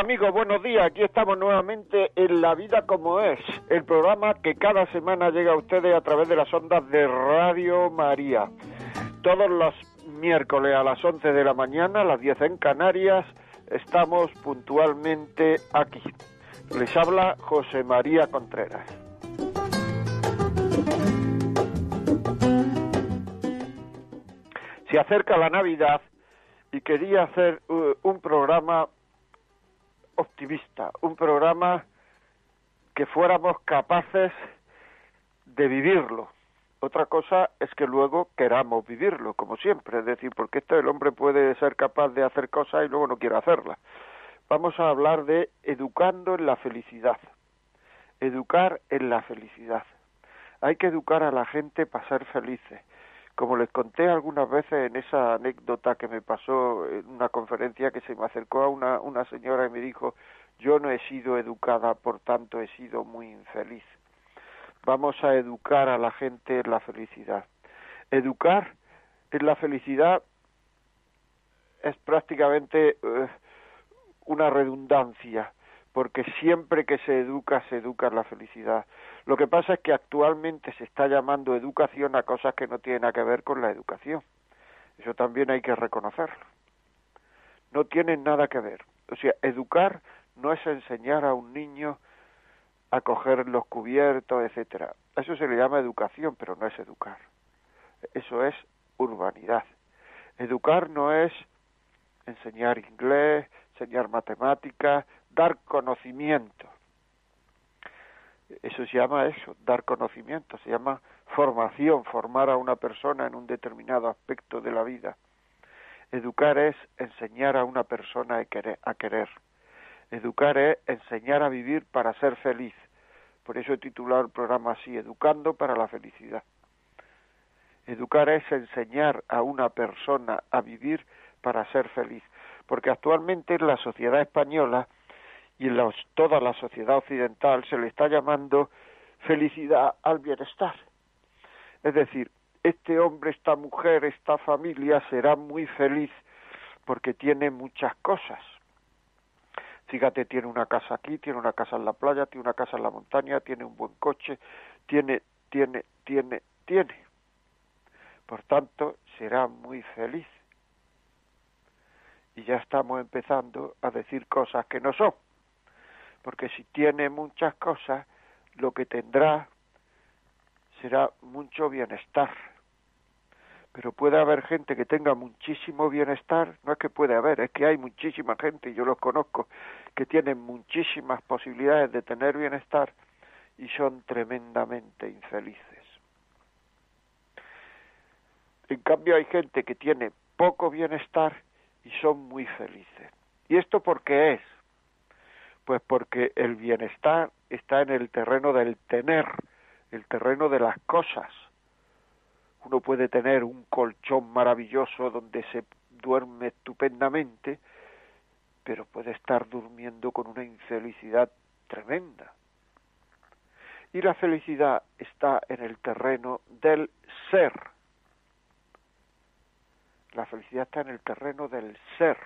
Amigos, buenos días. Aquí estamos nuevamente en La Vida como es, el programa que cada semana llega a ustedes a través de las ondas de Radio María. Todos los miércoles a las 11 de la mañana, a las 10 en Canarias, estamos puntualmente aquí. Les habla José María Contreras. Se acerca la Navidad y quería hacer uh, un programa optimista, un programa que fuéramos capaces de vivirlo. Otra cosa es que luego queramos vivirlo, como siempre, es decir, porque esto el hombre puede ser capaz de hacer cosas y luego no quiere hacerlas. Vamos a hablar de educando en la felicidad. Educar en la felicidad. Hay que educar a la gente para ser felices. Como les conté algunas veces en esa anécdota que me pasó en una conferencia que se me acercó a una, una señora y me dijo, yo no he sido educada, por tanto he sido muy infeliz. Vamos a educar a la gente en la felicidad. Educar en la felicidad es prácticamente eh, una redundancia, porque siempre que se educa, se educa la felicidad. Lo que pasa es que actualmente se está llamando educación a cosas que no tienen nada que ver con la educación. Eso también hay que reconocerlo. No tienen nada que ver. O sea, educar no es enseñar a un niño a coger los cubiertos, etcétera. Eso se le llama educación, pero no es educar. Eso es urbanidad. Educar no es enseñar inglés, enseñar matemáticas, dar conocimiento. Eso se llama eso, dar conocimiento, se llama formación, formar a una persona en un determinado aspecto de la vida. Educar es enseñar a una persona a querer. Educar es enseñar a vivir para ser feliz. Por eso he titulado el programa así, Educando para la felicidad. Educar es enseñar a una persona a vivir para ser feliz. Porque actualmente en la sociedad española y en toda la sociedad occidental se le está llamando felicidad al bienestar. Es decir, este hombre, esta mujer, esta familia será muy feliz porque tiene muchas cosas. Fíjate, tiene una casa aquí, tiene una casa en la playa, tiene una casa en la montaña, tiene un buen coche, tiene, tiene, tiene, tiene. Por tanto, será muy feliz. Y ya estamos empezando a decir cosas que no son porque si tiene muchas cosas, lo que tendrá será mucho bienestar. Pero puede haber gente que tenga muchísimo bienestar, no es que puede haber, es que hay muchísima gente, y yo los conozco, que tienen muchísimas posibilidades de tener bienestar y son tremendamente infelices. En cambio hay gente que tiene poco bienestar y son muy felices. ¿Y esto por qué es? Pues porque el bienestar está en el terreno del tener, el terreno de las cosas. Uno puede tener un colchón maravilloso donde se duerme estupendamente, pero puede estar durmiendo con una infelicidad tremenda. Y la felicidad está en el terreno del ser. La felicidad está en el terreno del ser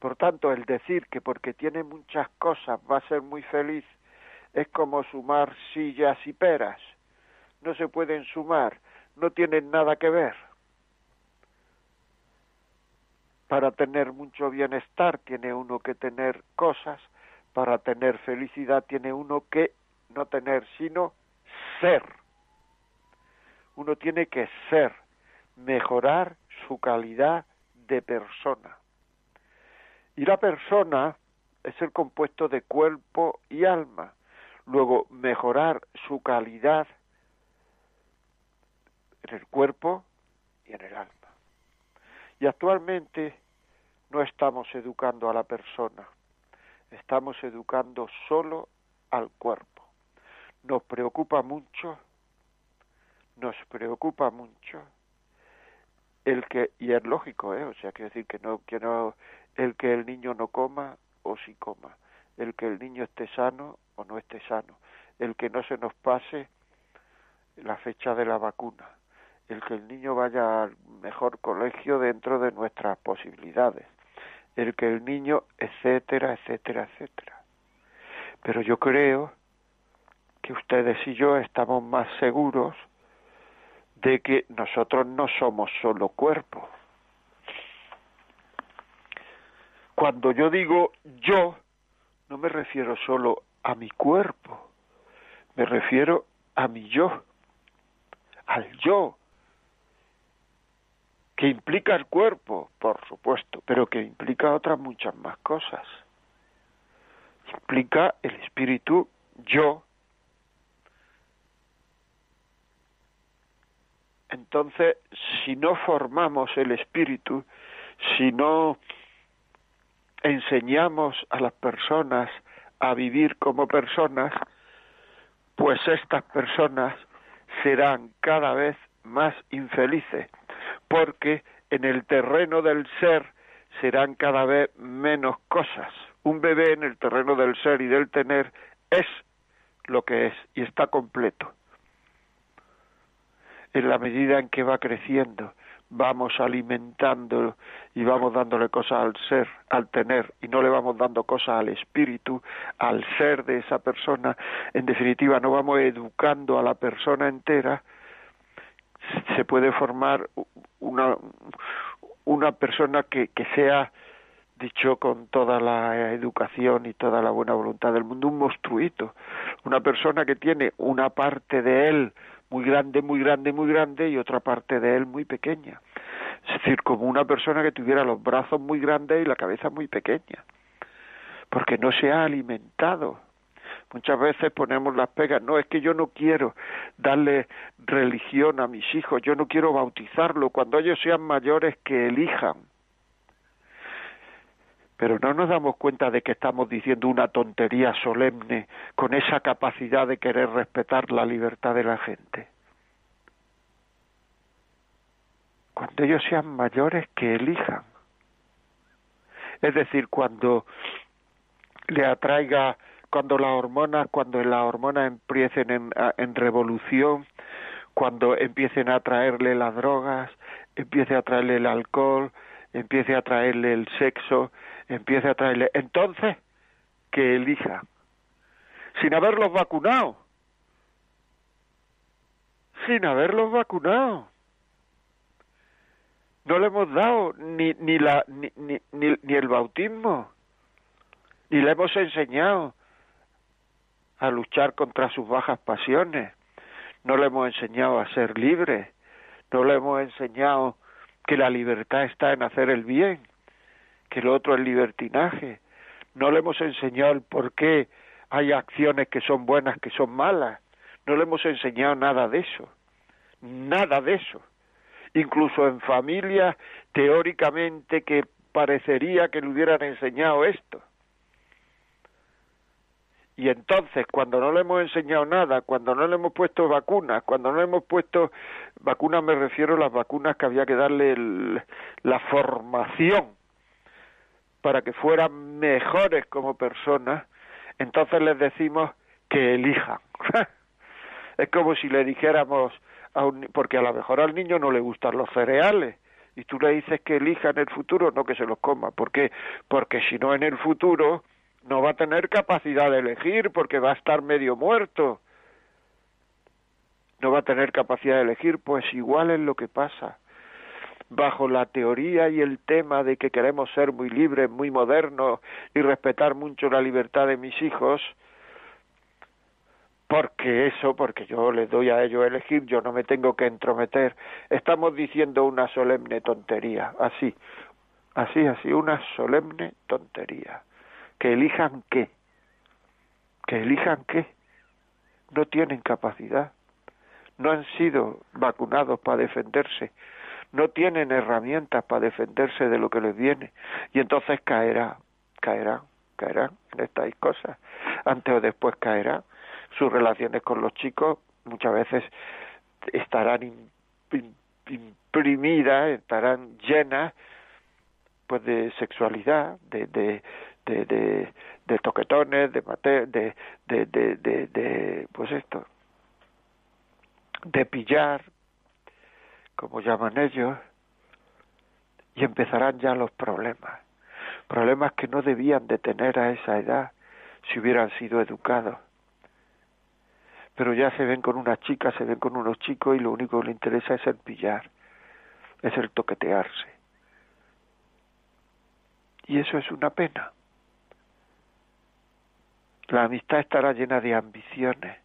por tanto, el decir que porque tiene muchas cosas va a ser muy feliz es como sumar sillas y peras. No se pueden sumar, no tienen nada que ver. Para tener mucho bienestar tiene uno que tener cosas, para tener felicidad tiene uno que no tener, sino ser. Uno tiene que ser, mejorar su calidad de persona. Y la persona es el compuesto de cuerpo y alma. Luego, mejorar su calidad en el cuerpo y en el alma. Y actualmente no estamos educando a la persona, estamos educando solo al cuerpo. Nos preocupa mucho, nos preocupa mucho el que, y es lógico, ¿eh? o sea, quiere decir que no, que no, el que el niño no coma o si coma, el que el niño esté sano o no esté sano, el que no se nos pase la fecha de la vacuna, el que el niño vaya al mejor colegio dentro de nuestras posibilidades, el que el niño, etcétera, etcétera, etcétera. Pero yo creo que ustedes y yo estamos más seguros de que nosotros no somos solo cuerpo. Cuando yo digo yo, no me refiero solo a mi cuerpo, me refiero a mi yo, al yo, que implica el cuerpo, por supuesto, pero que implica otras muchas más cosas. Implica el espíritu yo. Entonces, si no formamos el espíritu, si no enseñamos a las personas a vivir como personas, pues estas personas serán cada vez más infelices porque en el terreno del ser serán cada vez menos cosas. Un bebé en el terreno del ser y del tener es lo que es y está completo. En la medida en que va creciendo, vamos alimentando y vamos dándole cosas al ser, al tener, y no le vamos dando cosas al espíritu, al ser de esa persona, en definitiva no vamos educando a la persona entera, se puede formar una, una persona que, que sea dicho con toda la educación y toda la buena voluntad del mundo, un monstruito, una persona que tiene una parte de él muy grande, muy grande, muy grande y otra parte de él muy pequeña. Es decir, como una persona que tuviera los brazos muy grandes y la cabeza muy pequeña, porque no se ha alimentado Muchas veces ponemos las pegas, no, es que yo no quiero darle religión a mis hijos, yo no quiero bautizarlo, cuando ellos sean mayores que elijan. Pero no nos damos cuenta de que estamos diciendo una tontería solemne con esa capacidad de querer respetar la libertad de la gente. Cuando ellos sean mayores que elijan. Es decir, cuando le atraiga cuando las hormonas, cuando las hormonas empiecen en, en revolución, cuando empiecen a traerle las drogas, empiece a traerle el alcohol, empiece a traerle el sexo, empiece a traerle... Entonces, que elija, sin haberlos vacunado, sin haberlos vacunado. No le hemos dado ni, ni, la, ni, ni, ni el bautismo, ni le hemos enseñado a luchar contra sus bajas pasiones, no le hemos enseñado a ser libre, no le hemos enseñado que la libertad está en hacer el bien, que lo otro es libertinaje, no le hemos enseñado el por qué hay acciones que son buenas, que son malas, no le hemos enseñado nada de eso, nada de eso. Incluso en familias teóricamente que parecería que le hubieran enseñado esto. Y entonces, cuando no le hemos enseñado nada, cuando no le hemos puesto vacunas, cuando no le hemos puesto vacunas, me refiero a las vacunas que había que darle la formación para que fueran mejores como personas, entonces les decimos que elijan. es como si le dijéramos, a un, porque a lo mejor al niño no le gustan los cereales, y tú le dices que elija en el futuro, no que se los coma. ¿Por qué? Porque si no en el futuro no va a tener capacidad de elegir porque va a estar medio muerto. No va a tener capacidad de elegir, pues igual es lo que pasa. Bajo la teoría y el tema de que queremos ser muy libres, muy modernos y respetar mucho la libertad de mis hijos, porque eso, porque yo les doy a ellos elegir, yo no me tengo que entrometer. Estamos diciendo una solemne tontería, así, así, así, una solemne tontería. Que elijan qué, que elijan qué, no tienen capacidad, no han sido vacunados para defenderse, no tienen herramientas para defenderse de lo que les viene y entonces caerá, caerá, caerán en estas cosas, antes o después caerán. Sus relaciones con los chicos muchas veces estarán imprimidas, estarán llenas pues de sexualidad, de, de, de, de, toquetones, de, de, de, de, de, pues esto, de pillar, como llaman ellos, y empezarán ya los problemas, problemas que no debían de tener a esa edad si hubieran sido educados. Pero ya se ven con una chica, se ven con unos chicos y lo único que les interesa es el pillar, es el toquetearse. Y eso es una pena. La amistad estará llena de ambiciones,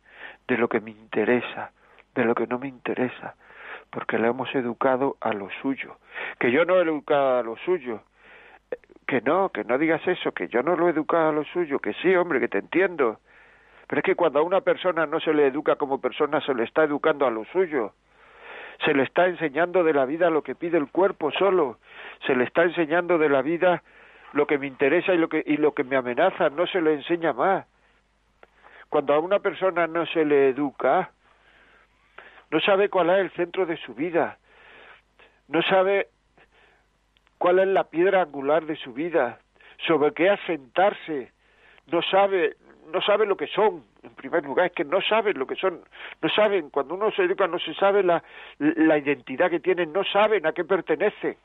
de lo que me interesa, de lo que no me interesa, porque le hemos educado a lo suyo. Que yo no he educado a lo suyo. Que no, que no digas eso, que yo no lo he educado a lo suyo, que sí, hombre, que te entiendo. Pero es que cuando a una persona no se le educa como persona, se le está educando a lo suyo. Se le está enseñando de la vida lo que pide el cuerpo solo. Se le está enseñando de la vida lo que me interesa y lo que, y lo que me amenaza. No se le enseña más. Cuando a una persona no se le educa, no sabe cuál es el centro de su vida, no sabe cuál es la piedra angular de su vida, sobre qué asentarse, no sabe, no sabe lo que son, en primer lugar, es que no saben lo que son, no saben, cuando uno se educa no se sabe la, la identidad que tienen, no saben a qué pertenecen.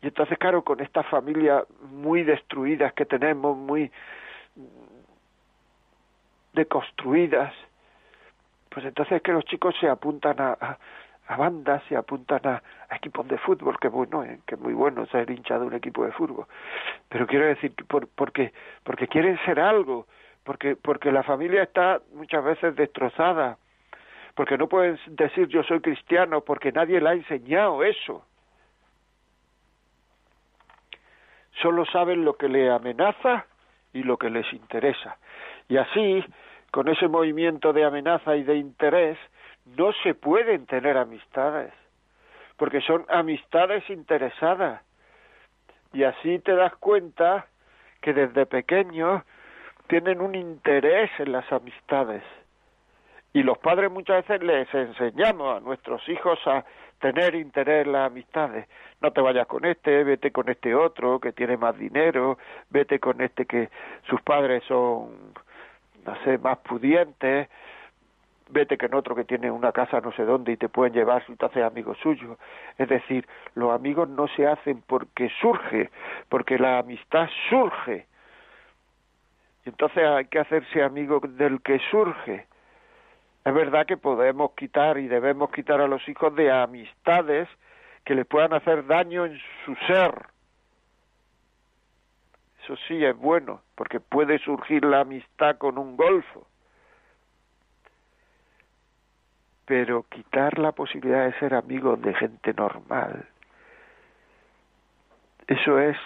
Y entonces, claro, con estas familias muy destruidas que tenemos, muy deconstruidas, pues entonces es que los chicos se apuntan a, a, bandas, se apuntan a, equipos de fútbol, que bueno, eh, que muy bueno ser hincha de un equipo de fútbol. Pero quiero decir, por, porque, porque quieren ser algo, porque, porque la familia está muchas veces destrozada, porque no pueden decir yo soy cristiano, porque nadie le ha enseñado eso. Solo saben lo que le amenaza y lo que les interesa. Y así con ese movimiento de amenaza y de interés, no se pueden tener amistades, porque son amistades interesadas. Y así te das cuenta que desde pequeños tienen un interés en las amistades. Y los padres muchas veces les enseñamos a nuestros hijos a tener interés en las amistades. No te vayas con este, vete con este otro que tiene más dinero, vete con este que sus padres son no sé, más pudientes, vete que en otro que tiene una casa no sé dónde y te pueden llevar si te haces amigo suyo. Es decir, los amigos no se hacen porque surge, porque la amistad surge. Y entonces hay que hacerse amigo del que surge. Es verdad que podemos quitar y debemos quitar a los hijos de amistades que les puedan hacer daño en su ser, eso sí es bueno, porque puede surgir la amistad con un golfo. Pero quitar la posibilidad de ser amigos de gente normal, eso es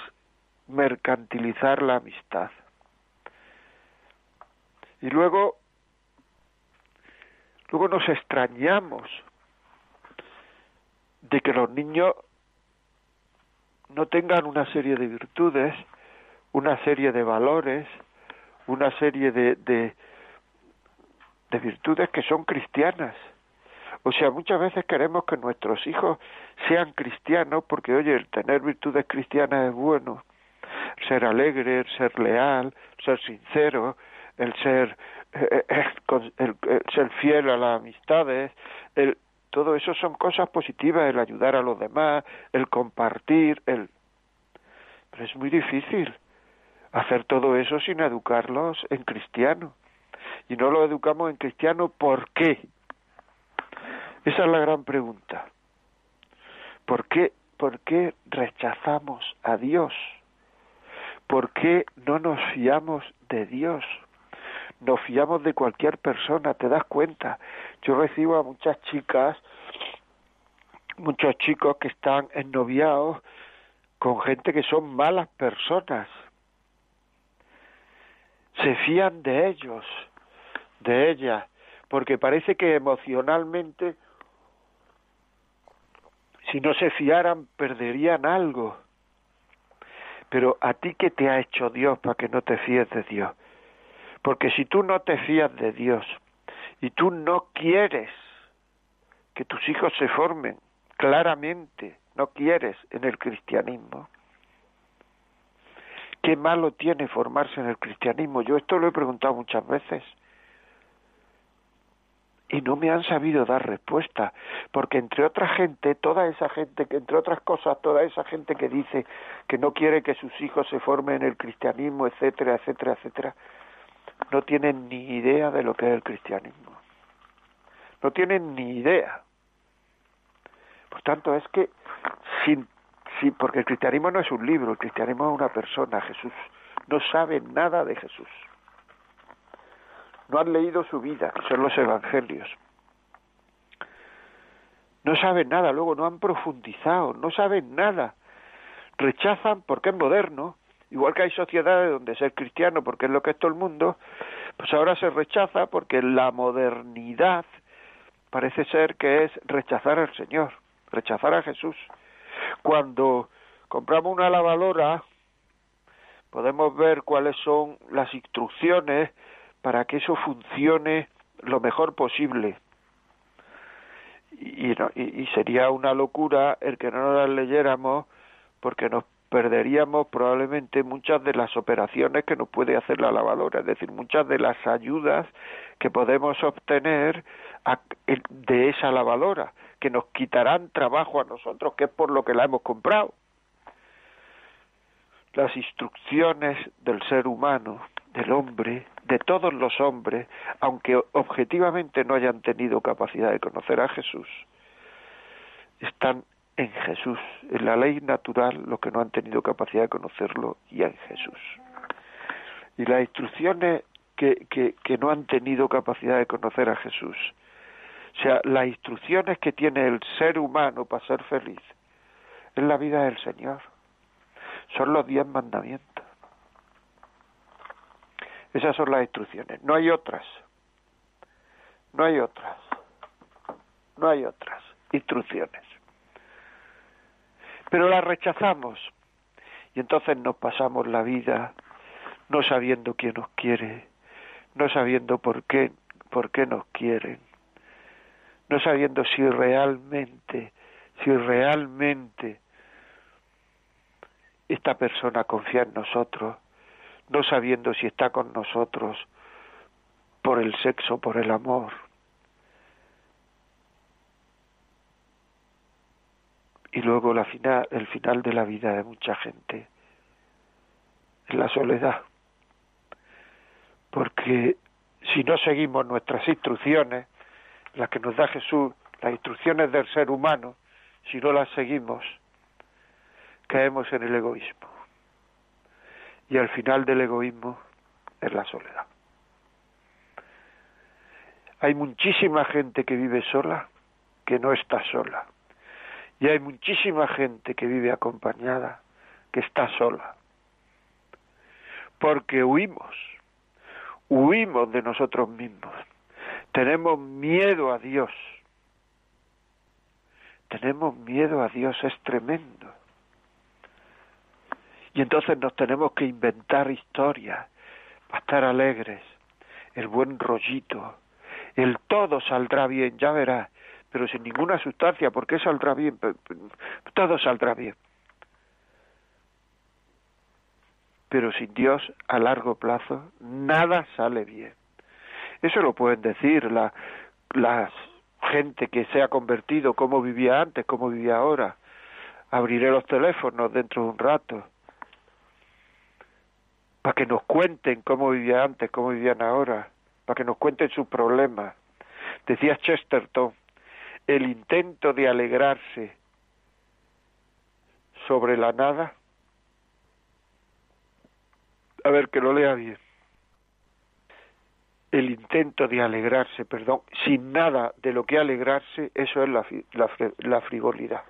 mercantilizar la amistad. Y luego, luego nos extrañamos de que los niños no tengan una serie de virtudes una serie de valores, una serie de, de, virtudes que son cristianas. O sea, muchas veces queremos que nuestros hijos sean cristianos porque, oye, el tener virtudes cristianas es bueno. ser alegre, el ser leal, ser sincero, el ser, eh, eh, el, ser fiel a las amistades, el, todo eso son cosas positivas, el ayudar a los demás, el compartir, el... Pero es muy difícil hacer todo eso sin educarlos en cristiano. Y no lo educamos en cristiano, ¿por qué? Esa es la gran pregunta. ¿Por qué, por qué rechazamos a Dios? ¿Por qué no nos fiamos de Dios? Nos fiamos de cualquier persona, ¿te das cuenta? Yo recibo a muchas chicas, muchos chicos que están ennoviados con gente que son malas personas se fían de ellos, de ella, porque parece que emocionalmente, si no se fiaran, perderían algo. Pero a ti qué te ha hecho Dios para que no te fíes de Dios? Porque si tú no te fías de Dios y tú no quieres que tus hijos se formen claramente, no quieres en el cristianismo, ¿qué malo tiene formarse en el cristianismo? Yo esto lo he preguntado muchas veces y no me han sabido dar respuesta, porque entre otra gente, toda esa gente, que entre otras cosas, toda esa gente que dice que no quiere que sus hijos se formen en el cristianismo, etcétera, etcétera, etcétera, no tienen ni idea de lo que es el cristianismo. No tienen ni idea. Por tanto, es que sin, sin porque el cristianismo no es un libro, el cristianismo es una persona, Jesús. No saben nada de Jesús no han leído su vida, que son los evangelios. No saben nada, luego no han profundizado, no saben nada. Rechazan porque es moderno, igual que hay sociedades donde ser cristiano porque es lo que es todo el mundo, pues ahora se rechaza porque la modernidad parece ser que es rechazar al Señor, rechazar a Jesús. Cuando compramos una lavadora, podemos ver cuáles son las instrucciones para que eso funcione lo mejor posible. Y, y, sería una locura el que no las leyéramos porque nos perderíamos probablemente muchas de las operaciones que nos puede hacer la lavadora, es decir, muchas de las ayudas que podemos obtener de esa lavadora, que nos quitarán trabajo a nosotros, que es por lo que la hemos comprado. Las instrucciones del ser humano del hombre, de todos los hombres, aunque objetivamente no hayan tenido capacidad de conocer a Jesús, están en Jesús, en la ley natural, los que no han tenido capacidad de conocerlo, y en Jesús. Y las instrucciones que, que, que no han tenido capacidad de conocer a Jesús, o sea, las instrucciones que tiene el ser humano para ser feliz, es la vida del Señor. Son los diez mandamientos. Esas son las instrucciones. No hay otras. No hay otras. No hay otras instrucciones. Pero las rechazamos. Y entonces nos pasamos la vida no sabiendo quién nos quiere, no sabiendo por qué, por qué nos quieren, no sabiendo si realmente, si realmente esta persona confía en nosotros, no sabiendo si está con nosotros por el sexo, por el amor. Y luego la final, el final de la vida de mucha gente es la soledad. Porque si no seguimos nuestras instrucciones, las que nos da Jesús, las instrucciones del ser humano, si no las seguimos, caemos en el egoísmo y al final del egoísmo es la soledad. Hay muchísima gente que vive sola que no está sola. Y hay muchísima gente que vive acompañada que está sola. Porque huimos, huimos de nosotros mismos. Tenemos miedo a Dios. Tenemos miedo a Dios, es tremendo. Y entonces nos tenemos que inventar historias para estar alegres, el buen rollito, el todo saldrá bien, ya verás, pero sin ninguna sustancia, ¿por qué saldrá bien? Todo saldrá bien. Pero sin Dios a largo plazo nada sale bien. Eso lo pueden decir la, gente que se ha convertido, cómo vivía antes, cómo vivía ahora. Abriré los teléfonos dentro de un rato para que nos cuenten cómo vivían antes, cómo vivían ahora, para que nos cuenten sus problemas. Decía Chesterton, el intento de alegrarse sobre la nada. A ver, que lo lea bien. El intento de alegrarse, perdón, sin nada de lo que alegrarse, eso es la, la, la frivolidad.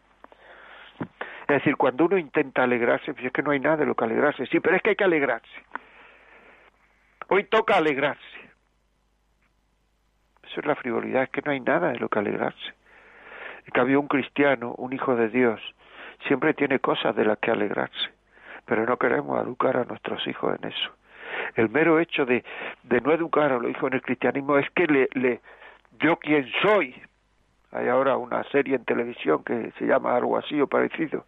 Es decir, cuando uno intenta alegrarse, pues es que no hay nada de lo que alegrarse. Sí, pero es que hay que alegrarse. Hoy toca alegrarse. Eso es la frivolidad, es que no hay nada de lo que alegrarse. En cambio, un cristiano, un hijo de Dios, siempre tiene cosas de las que alegrarse. pero no queremos educar a nuestros hijos en eso. El mero hecho de, no educar a los hijos en el cristianismo es que le, le yo quién soy. Hay ahora una serie en televisión que se llama algo así o parecido.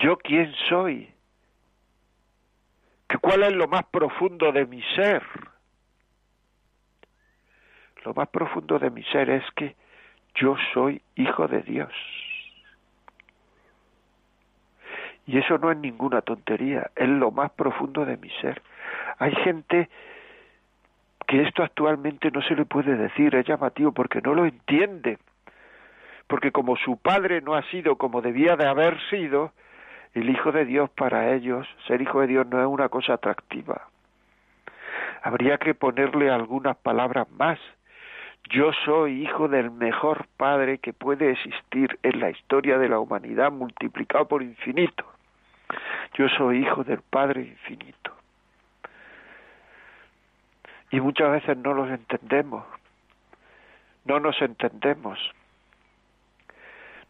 Yo quién soy. Que cuál es lo más profundo de mi ser. Lo más profundo de mi ser es que yo soy hijo de Dios. Y eso no es ninguna tontería, es lo más profundo de mi ser. Hay gente que esto actualmente no se le puede decir, es llamativo porque no lo entiende. Porque como su padre no ha sido como debía de haber sido, el Hijo de Dios para ellos, ser Hijo de Dios no es una cosa atractiva. Habría que ponerle algunas palabras más. Yo soy hijo del mejor Padre que puede existir en la historia de la humanidad multiplicado por infinito. Yo soy hijo del Padre infinito. Y muchas veces no los entendemos. No nos entendemos.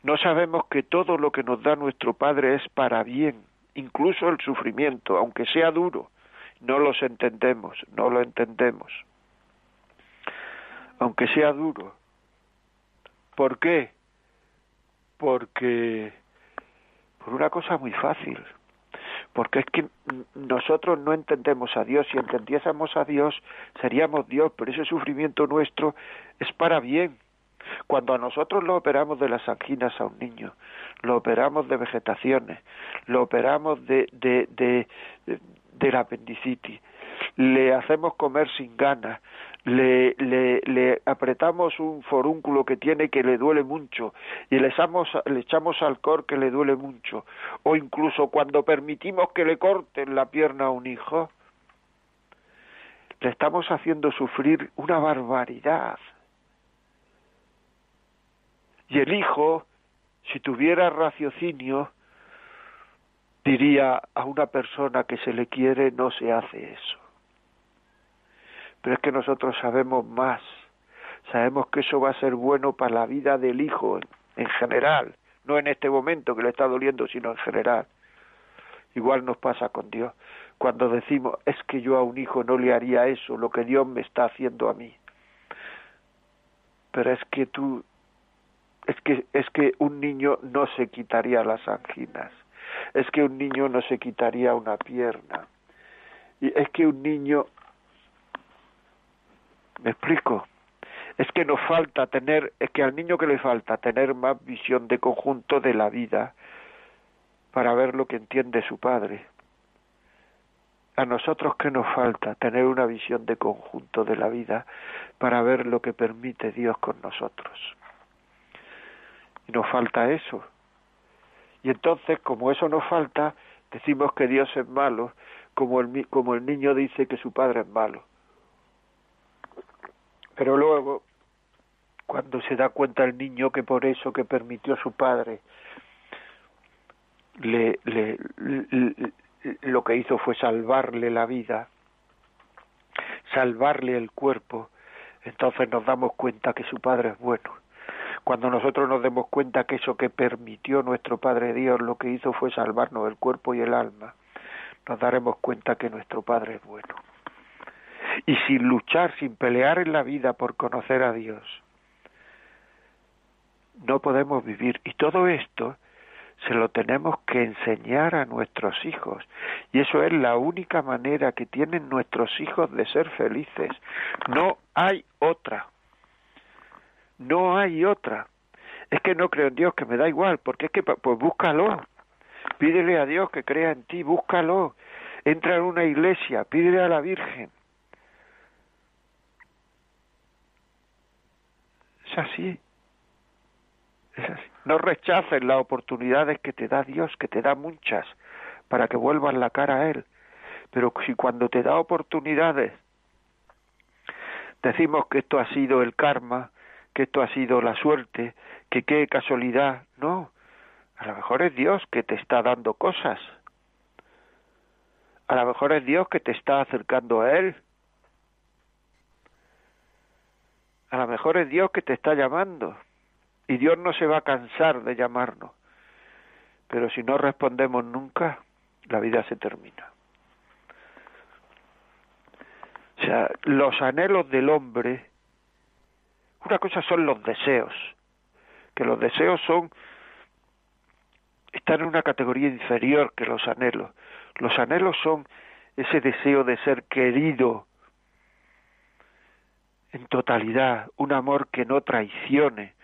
No sabemos que todo lo que nos da nuestro Padre es para bien, incluso el sufrimiento, aunque sea duro. No los entendemos, no lo entendemos. Aunque sea duro. ¿Por qué? Porque por una cosa muy fácil, porque es que nosotros no entendemos a Dios, si entendiésemos a Dios seríamos Dios, pero ese sufrimiento nuestro es para bien. Cuando a nosotros lo operamos de las anginas a un niño, lo operamos de vegetaciones, lo operamos de, de, de, de la apendicitis, le hacemos comer sin ganas, le, apretamos un forúnculo que tiene que le duele mucho y le echamos, le echamos alcohol que le duele mucho, o incluso cuando permitimos que le corten la pierna a un hijo, le estamos haciendo sufrir una barbaridad. Y el hijo, si tuviera raciocinio, diría a una persona que se le quiere no se hace eso. Pero es que nosotros sabemos más, sabemos que eso va a ser bueno para la vida del hijo en, general, no en este momento que le está doliendo, sino en general. Igual nos pasa con Dios. Cuando decimos, es que yo a un hijo no le haría eso, lo que Dios me está haciendo a mí. Pero es que tú, es que, es que un niño no se quitaría las anginas. Es que un niño no se quitaría una pierna. Y es que un niño ¿Me explico? Es que nos falta tener, es que al niño que le falta tener más visión de conjunto de la vida para ver lo que entiende su padre. A nosotros que nos falta tener una visión de conjunto de la vida para ver lo que permite Dios con nosotros. Y nos falta eso. Y entonces, como eso nos falta, decimos que Dios es malo, como el, como el niño dice que su padre es malo. Pero luego, cuando se da cuenta el niño que por eso que permitió su padre, le, le, lo que hizo fue salvarle la vida, salvarle el cuerpo, entonces nos damos cuenta que su Padre es bueno. Cuando nosotros nos demos cuenta que eso que permitió nuestro Padre Dios lo que hizo fue salvarnos el cuerpo y el alma, nos daremos cuenta que nuestro Padre es bueno y sin luchar, sin pelear en la vida por conocer a Dios, no podemos vivir. Y todo esto se lo tenemos que enseñar a nuestros hijos. Y eso es la única manera que tienen nuestros hijos de ser felices. No hay otra. No hay otra. Es que no creo en Dios, que me da igual, porque es que, pues búscalo. Pídele a Dios que crea en ti, búscalo. Entra en una iglesia, pídele a la Virgen. Así. Es así. No rechaces las oportunidades que te da Dios, que te da muchas, para que vuelvas la cara a Él. Pero si cuando te da oportunidades decimos que esto ha sido el karma, que esto ha sido la suerte, que qué casualidad, no. A lo mejor es Dios que te está dando cosas. A lo mejor es Dios que te está acercando a Él. A lo mejor es Dios que te está llamando y Dios no se va a cansar de llamarnos. pero si no respondemos nunca, la vida se termina. O sea, los anhelos del hombre, una cosa son los deseos, que los deseos son están en una categoría inferior que los anhelos. Los anhelos son ese deseo de ser querido en totalidad, un amor que no traicione,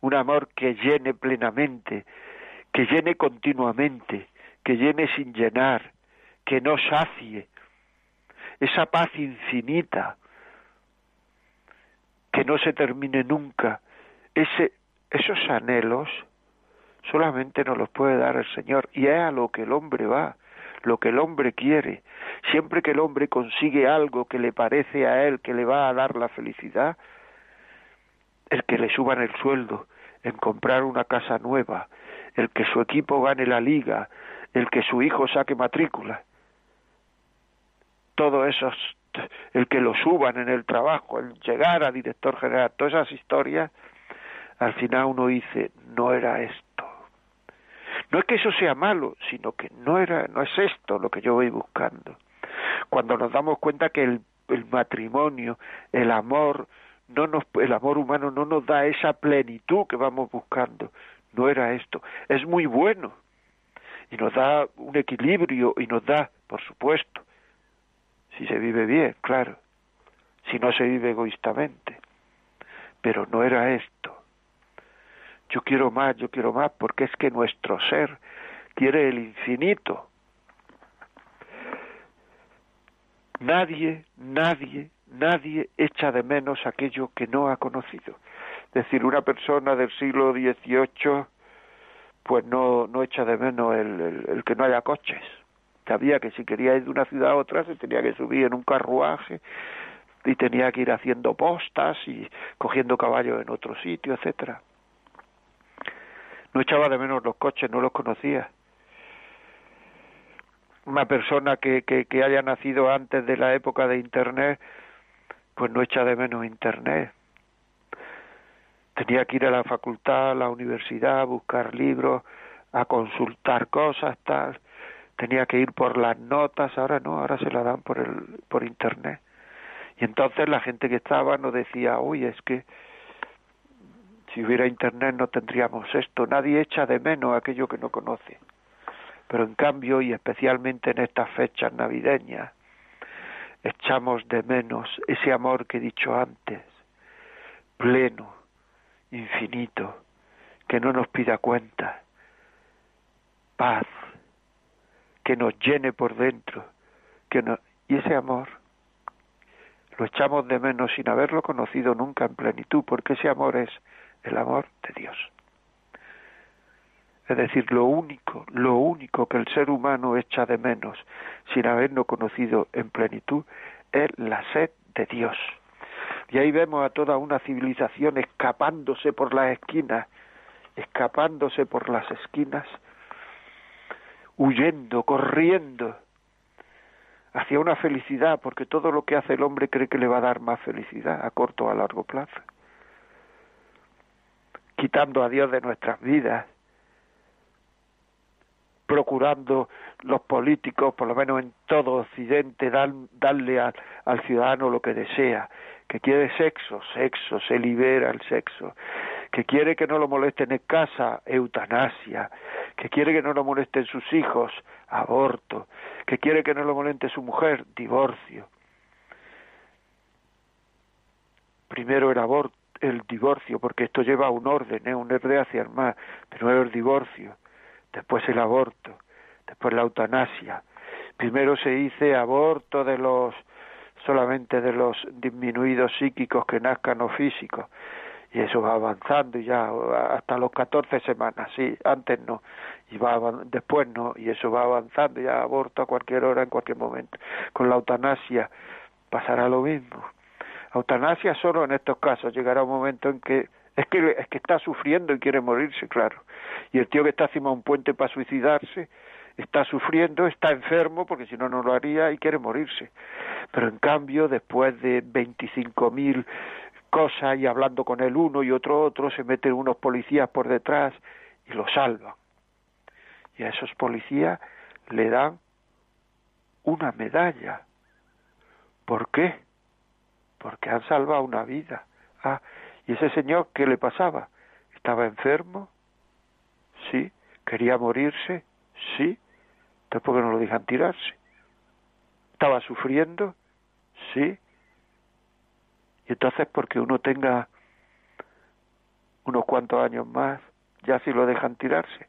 un amor que llene plenamente, que llene continuamente, que llene sin llenar, que no sacie, esa paz infinita, que no se termine nunca, ese, esos anhelos solamente nos los puede dar el Señor. Y es a lo que el hombre va, lo que el hombre quiere. Siempre que el hombre consigue algo que le parece a él que le va a dar la felicidad, el que le suban el sueldo, en comprar una casa nueva, el que su equipo gane la liga, el que su hijo saque matrícula. Todo eso, el que lo suban en el trabajo, el llegar a director general, todas esas historias, al final uno dice, no era esto. No es que eso sea malo, sino que no era, no es esto lo que yo voy buscando. Cuando nos damos cuenta que el, matrimonio, el amor, no nos, el amor humano no nos da esa plenitud que vamos buscando. No era esto. Es muy bueno y nos da un equilibrio y nos da, por supuesto, si se vive bien, claro, si no se vive egoístamente. Pero no era esto. Yo quiero más, yo quiero más, porque es que nuestro ser quiere el infinito. Nadie, nadie, nadie echa de menos aquello que no ha conocido. Es decir, una persona del siglo XVIII, pues no, no echa de menos el, el que no haya coches. Sabía que si quería ir de una ciudad a otra se tenía que subir en un carruaje y tenía que ir haciendo postas y cogiendo caballos en otro sitio, etcétera no echaba de menos los coches, no los conocía. Una persona que, que, que haya nacido antes de la época de Internet, pues no echa de menos Internet. Tenía que ir a la facultad, a la universidad, a buscar libros, a consultar cosas, tal. Tenía que ir por las notas, ahora no, ahora se la dan por, el, por Internet. Y entonces la gente que estaba no decía, uy, es que si hubiera internet no tendríamos esto. Nadie echa de menos aquello que no conoce. Pero en cambio, y especialmente en estas fechas navideñas, echamos de menos ese amor que he dicho antes, pleno, infinito, que no nos pida cuenta, paz, que nos llene por dentro, que no... y ese amor lo echamos de menos sin haberlo conocido nunca en plenitud, porque ese amor es el amor de Dios. Es decir, lo único, lo único que el ser humano echa de menos sin haberlo conocido en plenitud es la sed de Dios. Y ahí vemos a toda una civilización escapándose por las esquinas, escapándose por las esquinas, huyendo, corriendo hacia una felicidad, porque todo lo que hace el hombre cree que le va a dar más felicidad a corto o a largo plazo quitando a Dios de nuestras vidas, procurando los políticos, por lo menos en todo Occidente, darle al ciudadano lo que desea, que quiere sexo, sexo, se libera el sexo, que quiere que no lo molesten en casa, eutanasia, que quiere que no lo molesten sus hijos, aborto, que quiere que no lo moleste su mujer, divorcio. Primero el aborto el divorcio, porque esto lleva un orden, ¿eh? un orden hacia el más. Primero el divorcio, después el aborto, después la eutanasia. Primero se dice aborto de los solamente de los disminuidos psíquicos que nazcan o físicos y eso va avanzando y ya hasta los 14 semanas, sí, antes no, y va después no, y eso va avanzando, ya aborto a cualquier hora, en cualquier momento. Con la eutanasia pasará lo mismo eutanasia solo en estos casos. Llegará un momento en que es que es que está sufriendo y quiere morirse, claro. Y el tío que está encima de un puente para suicidarse está sufriendo, está enfermo porque si no no lo haría y quiere morirse. Pero en cambio, después de veinticinco mil cosas y hablando con el uno y otro otro, se meten unos policías por detrás y lo salvan. y a esos policías le dan una medalla. ¿Por qué? Porque han salvado una vida. Ah, ¿y ese señor qué le pasaba? ¿Estaba enfermo? Sí. ¿Quería morirse? Sí. Entonces, ¿por qué no lo dejan tirarse? ¿Estaba sufriendo? Sí. Y entonces, porque uno tenga unos cuantos años más, ya si lo dejan tirarse.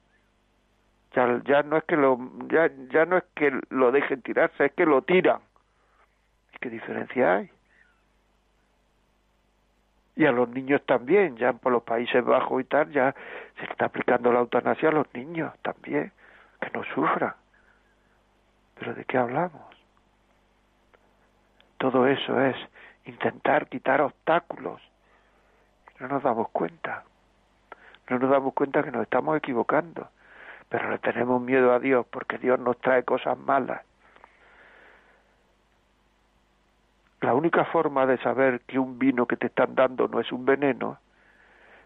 Ya, ya no es que lo ya, ya no es que lo dejen tirarse, es que lo tiran. ¿Qué diferencia hay? Y a los niños también, ya por los Países Bajos y tal, ya se está aplicando la eutanasia a los niños también, que no sufran. Pero ¿de qué hablamos? Todo eso es intentar quitar obstáculos. No nos damos cuenta. No nos damos cuenta que nos estamos equivocando. Pero le tenemos miedo a Dios porque Dios nos trae cosas malas. La única forma de saber que un vino que te están dando no es un veneno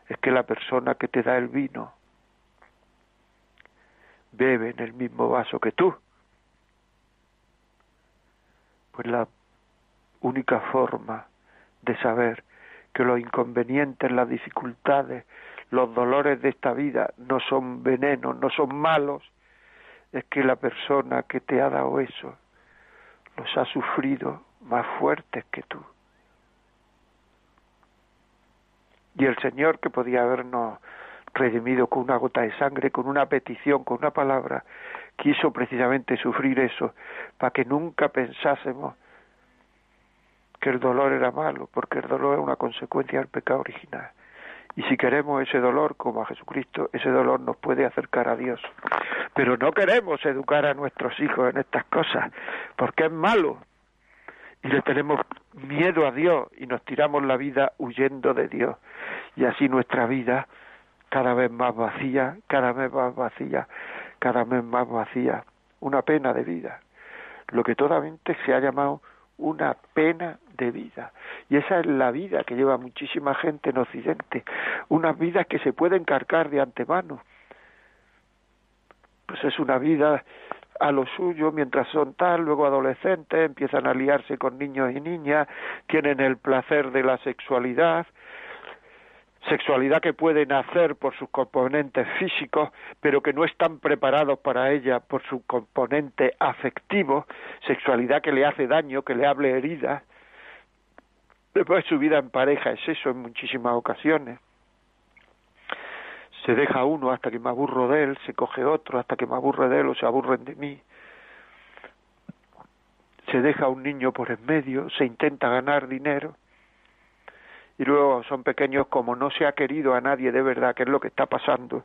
es que la persona que te da el vino bebe en el mismo vaso que tú. Pues la única forma de saber que los inconvenientes, las dificultades, los dolores de esta vida no son venenos, no son malos, es que la persona que te ha dado eso los ha sufrido más fuertes que tú. Y el Señor que podía habernos redimido con una gota de sangre, con una petición, con una palabra, quiso precisamente sufrir eso, para que nunca pensásemos que el dolor era malo, porque el dolor es una consecuencia del pecado original. Y si queremos ese dolor como a Jesucristo, ese dolor nos puede acercar a Dios. Pero no queremos educar a nuestros hijos en estas cosas, porque es malo, y le tenemos miedo a Dios y nos tiramos la vida huyendo de Dios. Y así nuestra vida cada vez más vacía, cada vez más vacía, cada vez más vacía. Una pena de vida. Lo que totalmente se ha llamado una pena de vida. Y esa es la vida que lleva muchísima gente en Occidente. Unas vidas que se pueden cargar de antemano. Pues es una vida a lo suyo mientras son tal, luego adolescentes, empiezan a liarse con niños y niñas, tienen el placer de la sexualidad, sexualidad que pueden hacer por sus componentes físicos, pero que no están preparados para ella por su componente afectivo, sexualidad que le hace daño, que le hable heridas. Después su vida en pareja es eso en muchísimas ocasiones se deja uno hasta que me aburro de él, se coge otro hasta que me aburre de él o se aburren de mí. Se deja un niño por en medio, se intenta ganar dinero y luego son pequeños como no se ha querido a nadie de verdad, que es lo que está pasando,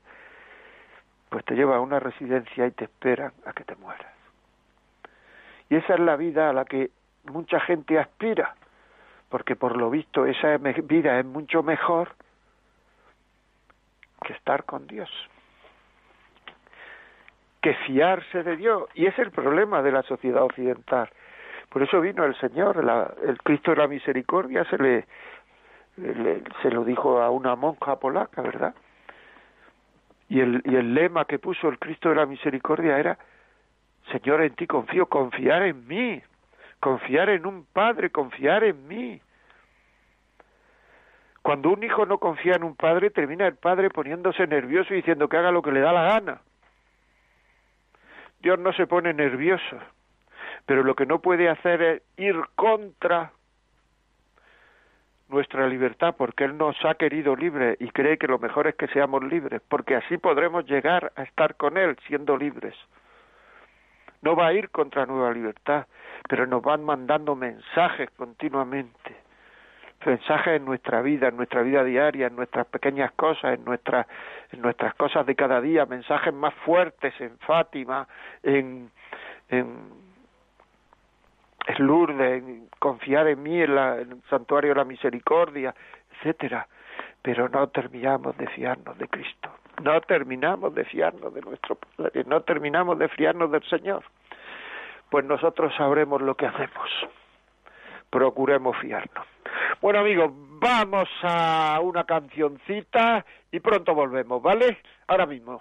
pues te lleva a una residencia y te esperan a que te mueras. Y esa es la vida a la que mucha gente aspira, porque por lo visto esa vida es mucho mejor que estar con Dios, que fiarse de Dios. Y es el problema de la sociedad occidental. Por eso vino el Señor, el Cristo de la Misericordia, se le, se lo dijo a una monja polaca, ¿verdad? Y el, y el lema que puso el Cristo de la Misericordia era, Señor, en ti confío, confiar en mí, confiar en un Padre, confiar en mí. Cuando un hijo no confía en un padre, termina el padre poniéndose nervioso y diciendo que haga lo que le da la gana. Dios no se pone nervioso, pero lo que no puede hacer es ir contra nuestra libertad, porque Él nos ha querido libres y cree que lo mejor es que seamos libres, porque así podremos llegar a estar con Él siendo libres. No va a ir contra nueva libertad, pero nos van mandando mensajes continuamente mensajes en nuestra vida, en nuestra vida diaria, en nuestras pequeñas cosas, en nuestras, en nuestras cosas de cada día, mensajes más fuertes en Fátima, en, en, confiar en mí, en, la, en el santuario de la misericordia, etcétera. Pero no terminamos de fiarnos de Cristo, no terminamos de fiarnos de nuestro Padre, no terminamos de fiarnos del Señor. Pues nosotros sabremos lo que hacemos procuremos fiarnos. Bueno amigos, vamos a una cancioncita y pronto volvemos, ¿vale? Ahora mismo.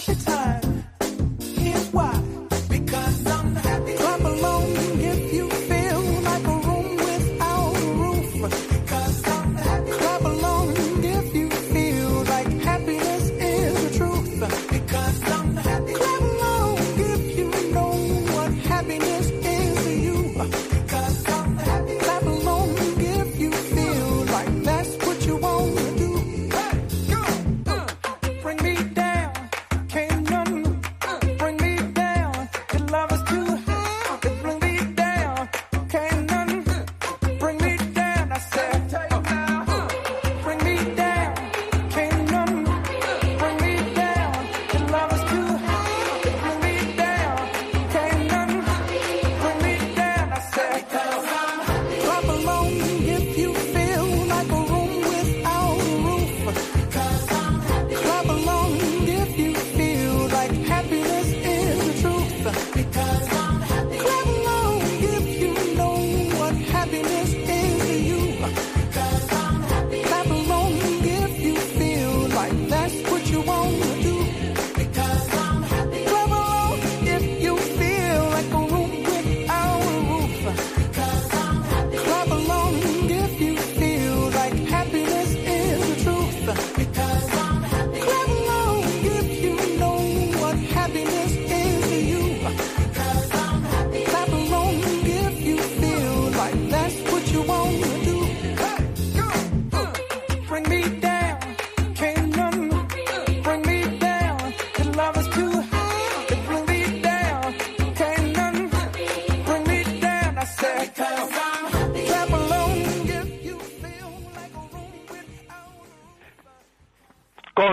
should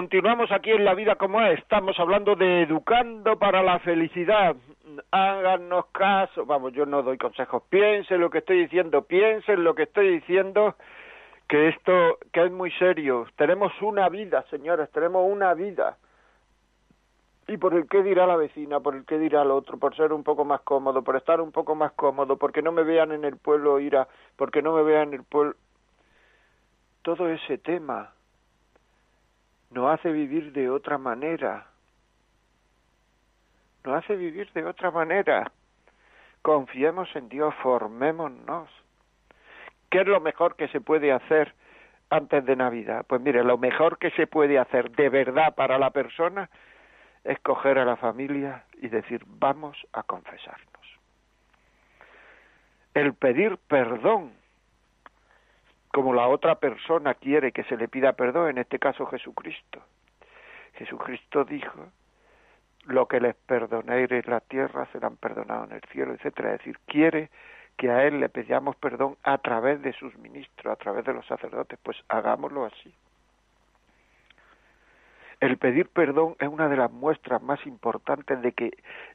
Continuamos aquí en La Vida como es. Estamos hablando de educando para la felicidad. Háganos caso. Vamos, yo no doy consejos. Piensen lo que estoy diciendo. Piensen lo que estoy diciendo. Que esto, que es muy serio. Tenemos una vida, señores. Tenemos una vida. Y por el qué dirá la vecina, por el qué dirá el otro, por ser un poco más cómodo, por estar un poco más cómodo, porque no me vean en el pueblo ira, porque no me vean en el pueblo. Todo ese tema nos hace vivir de otra manera. Nos hace vivir de otra manera. Confiemos en Dios, formémonos. ¿Qué es lo mejor que se puede hacer antes de Navidad? Pues mire, lo mejor que se puede hacer de verdad para la persona es coger a la familia y decir, vamos a confesarnos. El pedir perdón como la otra persona quiere que se le pida perdón, en este caso Jesucristo. Jesucristo dijo, lo que les perdonéis en la tierra serán perdonados en el cielo, etcétera. Es decir, quiere que a Él le pedamos perdón a través de sus ministros, a través de los sacerdotes, pues hagámoslo así. El pedir perdón es una de las muestras más importantes de que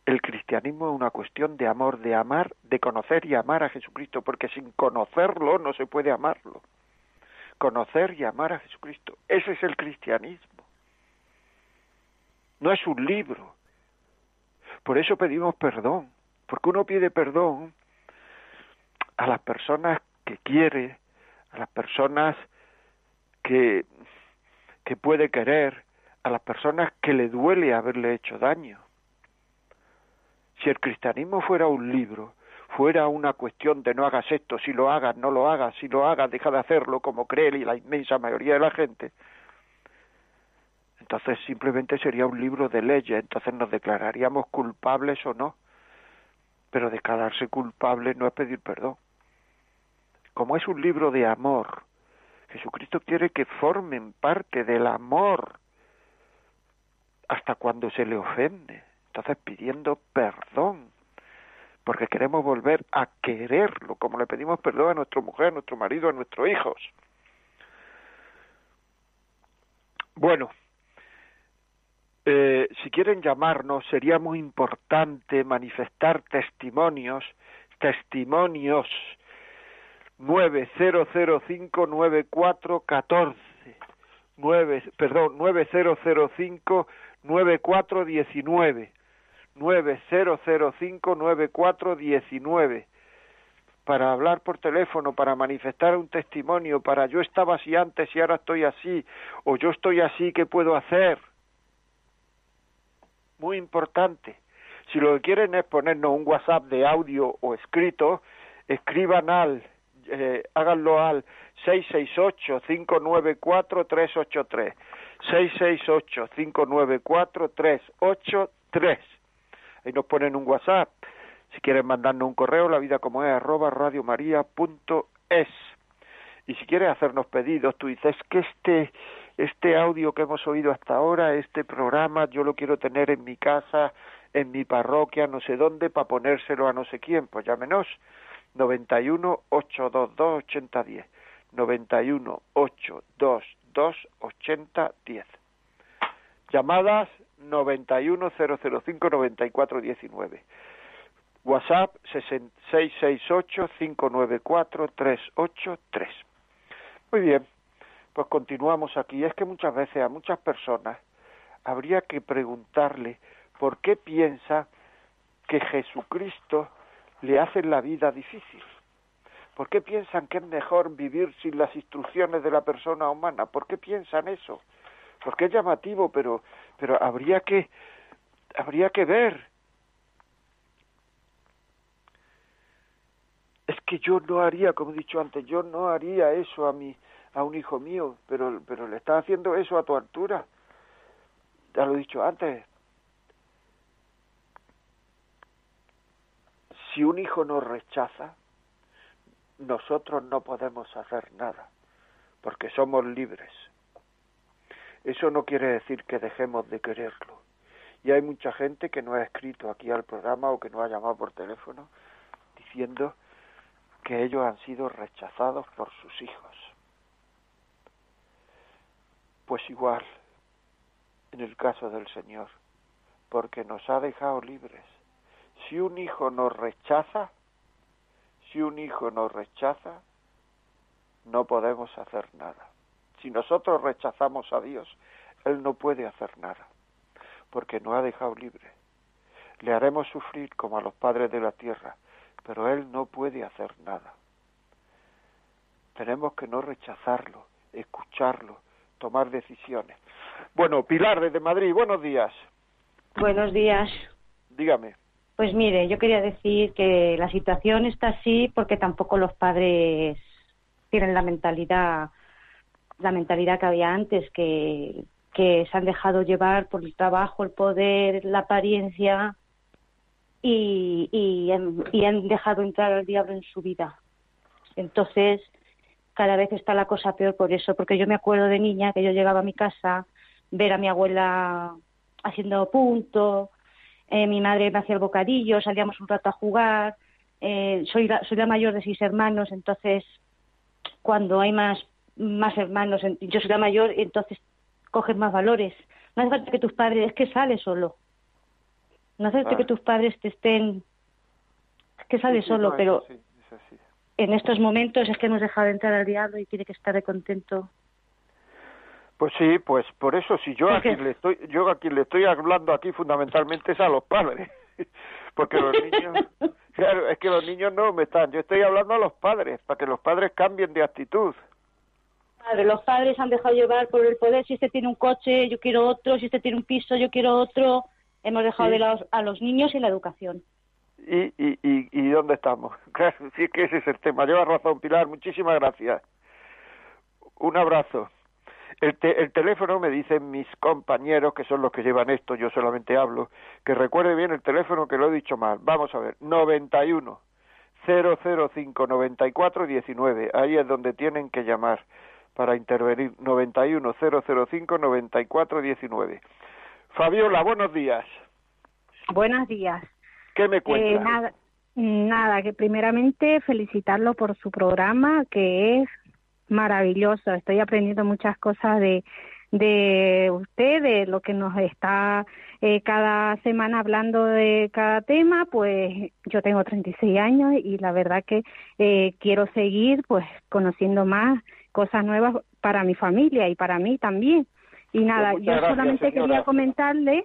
el cristianismo es una cuestión de amor, de amar, de conocer y amar a Jesucristo, porque sin conocerlo no se puede amarlo. Conocer y amar a Jesucristo. Ese es el cristianismo. No es un libro. Por eso pedimos perdón, porque uno pide perdón a las personas que quiere, a las personas que, que puede querer, a las personas que le duele haberle hecho daño. Si el cristianismo fuera un libro, fuera una cuestión de no hagas esto, si lo hagas, no lo hagas, si lo hagas, deja de hacerlo, como cree y la inmensa mayoría de la gente, entonces simplemente sería un libro de leyes, entonces nos declararíamos culpables o no. Pero declararse culpable no es pedir perdón. Como es un libro de amor, Jesucristo quiere que formen parte del amor hasta cuando se le ofende. Entonces pidiendo perdón, porque queremos volver a quererlo, como le pedimos perdón a nuestra mujer, a nuestro marido, a nuestros hijos. Bueno, eh, si quieren llamarnos, sería muy importante manifestar testimonios, testimonios 90059414, 9, perdón, 9005 9419 9005 9419 para hablar por teléfono, para manifestar un testimonio, para yo estaba así antes y ahora estoy así, o yo estoy así, ¿qué puedo hacer? Muy importante. Si lo que quieren es ponernos un WhatsApp de audio o escrito, escriban al, eh, háganlo al 668-594-383. 668-594-383. Ahí nos ponen un WhatsApp. Si quieren mandarnos un correo, la vida como es, arroba radiomaria.es. Y si quieres hacernos pedidos, tú dices que este, este audio que hemos oído hasta ahora, este programa, yo lo quiero tener en mi casa, en mi parroquia, no sé dónde, para ponérselo a no sé quién, pues llámenos 91 822 8010. 91 822 8010. Llamadas 91005 9419. WhatsApp 668 594 383. Muy bien, pues continuamos aquí. Es que muchas veces a muchas personas habría que preguntarle por qué piensa que Jesucristo le hace la vida difícil. ¿Por qué piensan que es mejor vivir sin las instrucciones de la persona humana? ¿Por qué piensan eso? Porque es llamativo, pero, pero habría que, habría que ver. Es que yo no haría, como he dicho antes, yo no haría eso a mi, a un hijo mío, pero, pero le está haciendo eso a tu altura. Ya lo he dicho antes. Si un hijo nos rechaza, nosotros no podemos hacer nada, porque somos libres. Eso no quiere decir que dejemos de quererlo. Y hay mucha gente que no ha escrito aquí al programa o que no ha llamado por teléfono diciendo que ellos han sido rechazados por sus hijos. Pues igual, en el caso del Señor, porque nos ha dejado libres. Si un hijo nos rechaza, si un hijo nos rechaza, no podemos hacer nada. Si nosotros rechazamos a Dios, Él no puede hacer nada, porque nos ha dejado libre. Le haremos sufrir como a los padres de la tierra, pero Él no puede hacer nada. Tenemos que no rechazarlo, escucharlo, tomar decisiones. Bueno, Pilar desde Madrid, buenos días. Buenos días. Dígame. Pues mire, yo quería decir que la situación está así porque tampoco los padres tienen la mentalidad la mentalidad que había antes que que se han dejado llevar por el trabajo, el poder, la apariencia y, y, y han dejado entrar al diablo en su vida. Entonces, cada vez está la cosa peor por eso, porque yo me acuerdo de niña que yo llegaba a mi casa, ver a mi abuela haciendo punto, eh, mi madre me hacía el bocadillo, salíamos un rato a jugar, eh, soy, la, soy la mayor de seis hermanos, entonces cuando hay más, más hermanos, yo soy la mayor, entonces coges más valores. No hace falta que tus padres, es que sales solo. No hace falta que tus padres te estén, es que sales solo, pero en estos momentos es que hemos dejado de entrar al diablo y tiene que estar de contento. Pues sí, pues por eso si yo aquí le estoy, yo a quien le estoy hablando aquí fundamentalmente es a los padres, porque los niños, claro, es que los niños no me están, yo estoy hablando a los padres para que los padres cambien de actitud. Padre, los padres han dejado llevar por el poder, si este tiene un coche, yo quiero otro, si este tiene un piso, yo quiero otro, hemos dejado de lado a los niños y la educación. ¿Y, y, y, y dónde estamos? Claro, sí que ese es el tema. Lleva razón, Pilar. Muchísimas gracias. Un abrazo. El, te, el teléfono me dicen mis compañeros, que son los que llevan esto, yo solamente hablo, que recuerde bien el teléfono que lo he dicho mal. Vamos a ver, 91 005 94 19. Ahí es donde tienen que llamar para intervenir. 91 005 94 19. Fabiola, buenos días. Buenos días. ¿Qué me? Eh, nada, nada, que primeramente felicitarlo por su programa, que es maravilloso. Estoy aprendiendo muchas cosas de, de usted, de lo que nos está eh, cada semana hablando de cada tema, pues yo tengo 36 años y la verdad que eh, quiero seguir pues conociendo más cosas nuevas para mi familia y para mí también. Y nada, Pues yo gracias, solamente señora. quería comentarle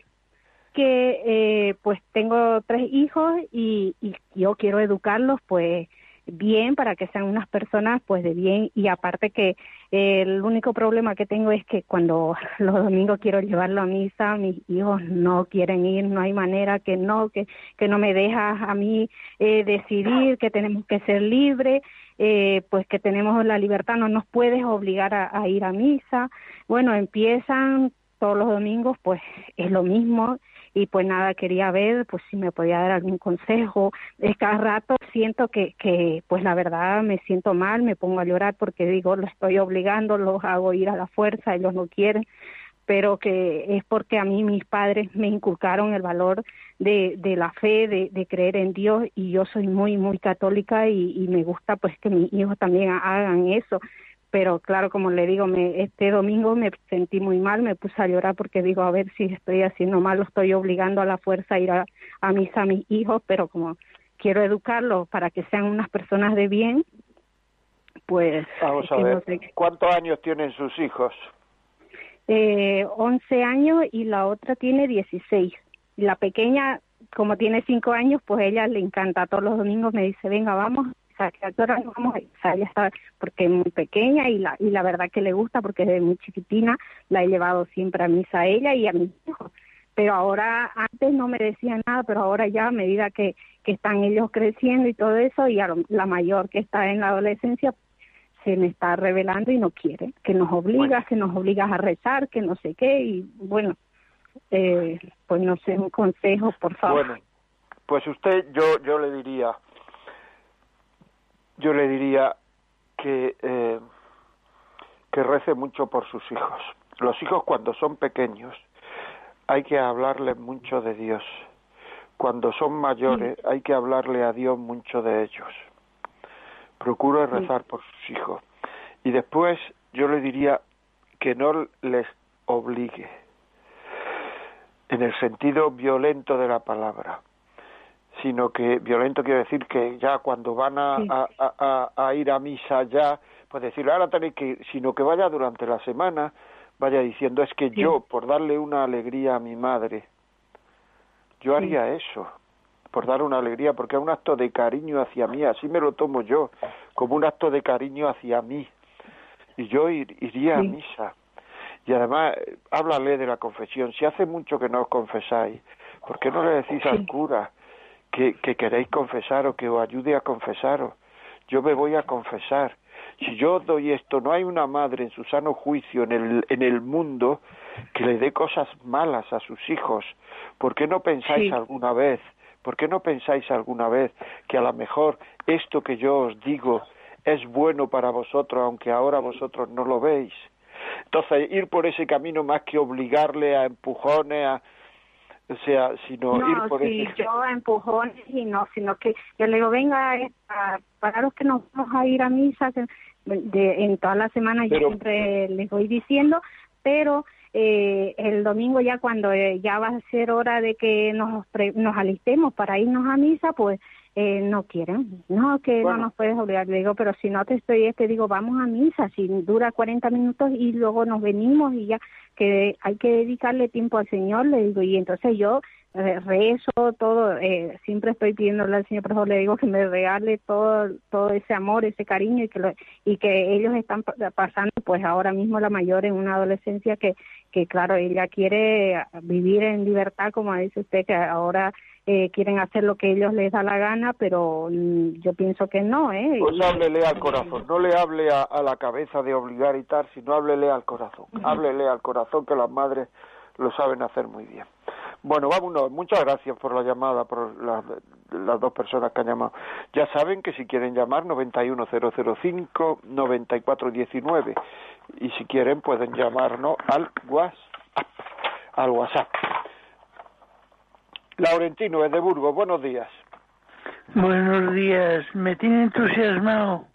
que eh, pues tengo tres hijos y, y yo quiero educarlos pues bien para que sean unas personas pues de bien. Y aparte que eh, el único problema que tengo es que cuando los domingos quiero llevarlo a misa mis hijos no quieren ir no hay manera que no que que no me dejas a mí eh, decidir que tenemos que ser libres eh, pues que tenemos la libertad no nos puedes obligar a, a ir a misa. Bueno empiezan todos los domingos pues es lo mismo y pues nada quería ver pues si me podía dar algún consejo. Cada rato siento que que pues la verdad me siento mal me pongo a llorar porque digo lo estoy obligando los hago ir a la fuerza ellos no quieren pero que es porque a mí mis padres me inculcaron el valor de, de la fe, de, de creer en Dios y yo soy muy, muy católica y, y me gusta pues que mis hijos también hagan eso pero claro, como le digo, me, este domingo me sentí muy mal, me puse a llorar porque digo, a ver si estoy haciendo mal, lo estoy obligando a la fuerza a ir a, a misa a mis hijos, pero como quiero educarlos para que sean unas personas de bien, pues... Vamos a ver, no sé. ¿cuántos años tienen sus hijos? Eh, 11 años y la otra tiene 16. La pequeña, como tiene 5 años, pues ella le encanta. Todos los domingos me dice, venga, vamos, sea, que a qué hora nos vamos a ir? O sea, ella está, porque es muy pequeña y la, y la verdad que le gusta porque desde muy chiquitina la he llevado siempre a misa a ella y a mis hijos. Pero ahora, antes no me decía nada, pero ahora ya a medida que, que están ellos creciendo y todo eso, y a lo- la mayor que está en la adolescencia, se me está revelando y no quiere, que nos obliga, Bueno. que nos obligas a rezar, que no sé qué, y bueno, eh, pues no sé, un consejo, por favor. Bueno, pues usted, yo, yo le diría, yo le diría que eh, que rece mucho por sus hijos. Los hijos cuando son pequeños hay que hablarles mucho de Dios. Cuando son mayores hay que hablarle a Dios mucho de ellos. Procure rezar por sus hijos. Y después yo le diría que no les obligue. en el sentido violento de la palabra, sino que violento quiere decir que ya cuando van a, a, ir a misa ya, pues decirle, ahora tenéis que ir, sino que vaya durante la semana, vaya diciendo, es que yo, por darle una alegría a mi madre, yo haría eso, por dar una alegría, porque es un acto de cariño hacia mí, así me lo tomo yo, como un acto de cariño hacia mí. Y yo iría a misa. Y además, háblale de la confesión. Si hace mucho que no os confesáis, ¿por qué no le decís al cura que, que queréis confesaros, que os ayude a confesaros? Yo me voy a confesar. Si yo doy esto, no hay una madre en su sano juicio en el, en el mundo que le dé cosas malas a sus hijos. ¿Por qué no pensáis alguna vez ¿Por qué no pensáis alguna vez que a lo mejor esto que yo os digo es bueno para vosotros, aunque ahora vosotros no lo veis? Entonces, ir por ese camino más que obligarle a empujones, a, o sea, sino ir por sí, ese... yo empujones y no, sino que yo le digo, venga, para los que nos vamos a ir a misa, de, en toda la semana yo siempre les voy diciendo, pero eh, el domingo ya cuando eh, ya va a ser hora de que nos, nos alistemos para irnos a misa, pues eh, no quieren, no, que no nos puedes obligar. Le digo, pero si no te estoy, te digo, vamos a misa, si dura 40 minutos y luego nos venimos y ya, que hay que dedicarle tiempo al Señor, le digo, y entonces yo eh, rezo todo, eh, siempre estoy pidiéndole al Señor, pero le digo que me regale todo, todo ese amor, ese cariño y que, lo, y que ellos están pasando, pues ahora mismo la mayor en una adolescencia que, que claro, ella quiere vivir en libertad, como dice usted, que ahora eh, quieren hacer lo que ellos les da la gana, pero mm, yo pienso que no, ¿eh? Pues háblele al corazón, no le hable a, a, la cabeza de obligar y tal, sino háblele al corazón, háblele al corazón que las madres lo saben hacer muy bien. Bueno, vámonos. Muchas gracias por la llamada, por las, las dos personas que han llamado. Ya saben que si quieren llamar, 91005-9419. Y si quieren, pueden llamarnos al WhatsApp. Al WhatsApp. Laurentino, es de Burgos. Buenos días. Buenos días. Me tiene entusiasmado.